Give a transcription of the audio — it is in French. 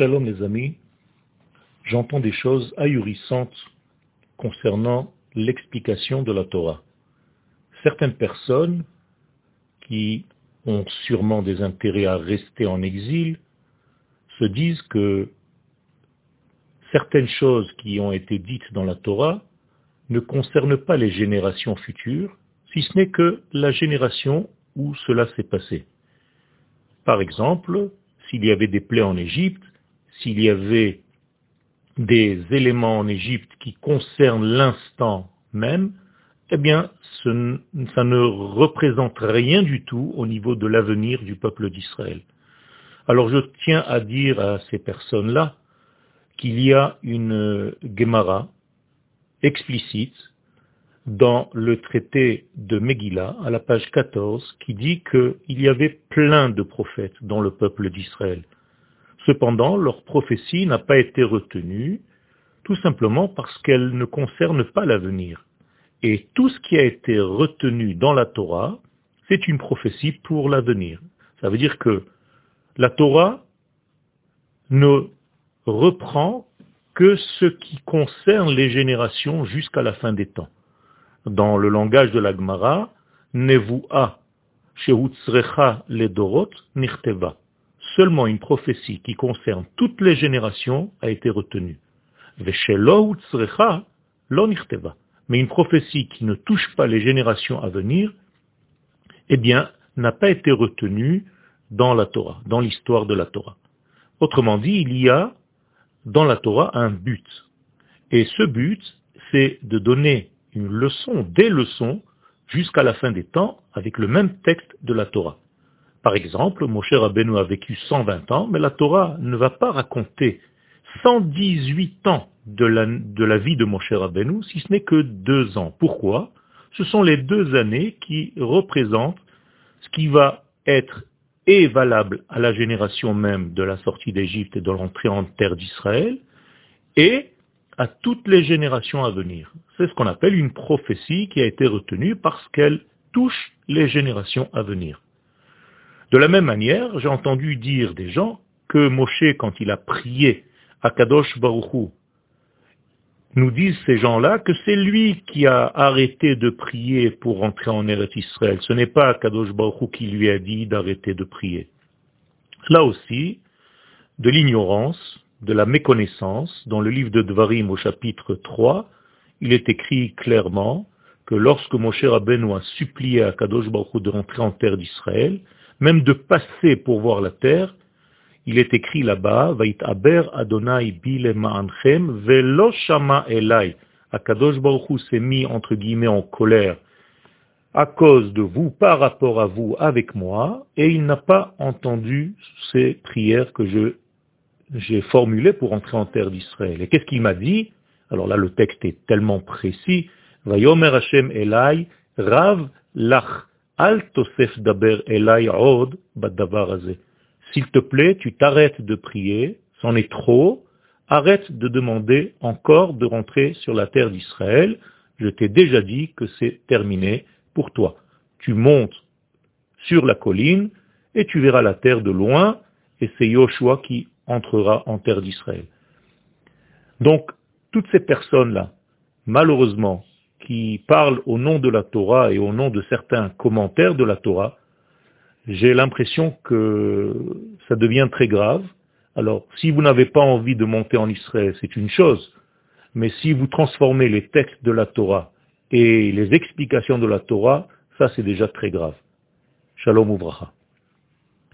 Shalom les amis, j'entends des choses ahurissantes concernant l'explication de la Torah. Certaines personnes qui ont sûrement des intérêts à rester en exil se disent que certaines choses qui ont été dites dans la Torah ne concernent pas les générations futures, si ce n'est que la génération où cela s'est passé. Par exemple, s'il y avait des plaies en Égypte, s'il y avait des éléments en Égypte qui concernent l'instant même, eh bien, ça ne représente rien du tout au niveau de l'avenir du peuple d'Israël. Alors je tiens à dire à ces personnes-là qu'il y a une Gemara explicite dans le traité de Megillah, à la page 14, qui dit qu'il y avait plein de prophètes dans le peuple d'Israël. Cependant, leur prophétie n'a pas été retenue, tout simplement parce qu'elle ne concerne pas l'avenir. Et tout ce qui a été retenu dans la Torah, c'est une prophétie pour l'avenir. Ça veut dire que la Torah ne reprend que ce qui concerne les générations jusqu'à la fin des temps. Dans le langage de la Gemara, Nevu'a, Shehutzrecha Ledorot, Nirteva seulement une prophétie qui concerne toutes les générations a été retenue. Mais une prophétie qui ne touche pas les générations à venir, eh bien, n'a pas été retenue dans la Torah, dans l'histoire de la Torah. Autrement dit, il y a dans la Torah un but. Et ce but, c'est de donner une leçon, des leçons, jusqu'à la fin des temps, avec le même texte de la Torah. Par exemple, Moshe Rabbeinu a vécu 120 ans, mais la Torah ne va pas raconter 118 ans de la, vie de Moshe Rabbeinu, si ce n'est que deux ans. Pourquoi? Ce sont les deux années qui représentent ce qui va être et valable à la génération même de la sortie d'Égypte et de l'entrée en terre d'Israël, et à toutes les générations à venir. C'est ce qu'on appelle une prophétie qui a été retenue parce qu'elle touche les générations à venir. De la même manière, j'ai entendu dire des gens que Moshe, quand il a prié à Kadosh Baruchou, nous disent ces gens-là que c'est lui qui a arrêté de prier pour rentrer en Eretz Israël. Ce n'est pas Kadosh Baruchou qui lui a dit d'arrêter de prier. Là aussi, de l'ignorance, de la méconnaissance, dans le livre de Dvarim au chapitre 3, il est écrit clairement que lorsque Moshe Rabbeinu a supplié à Kadosh Baruchou de rentrer en terre d'Israël, même de passer pour voir la terre, il est écrit là-bas, Vait aber Adonai bile ma'anchem velo shama elai. Akadosh Baruch s'est mis entre guillemets en colère à cause de vous, par rapport à vous, avec moi, et il n'a pas entendu ces prières que j'ai formulées pour entrer en terre d'Israël. Et qu'est-ce qu'il m'a dit? Alors là, le texte est tellement précis. Vayomer Hashem Elai, Rav Lach S'il te plaît, tu t'arrêtes de prier, c'en est trop, arrête de demander encore de rentrer sur la terre d'Israël. Je t'ai déjà dit que c'est terminé pour toi. Tu montes sur la colline et tu verras la terre de loin et c'est Yoshua qui entrera en terre d'Israël. Donc, toutes ces personnes-là, malheureusement, qui parle au nom de la Torah et au nom de certains commentaires de la Torah, j'ai l'impression que ça devient très grave. Alors, si vous n'avez pas envie de monter en Israël, c'est une chose, mais si vous transformez les textes de la Torah et les explications de la Torah, ça c'est déjà très grave. Shalom Ouvracha.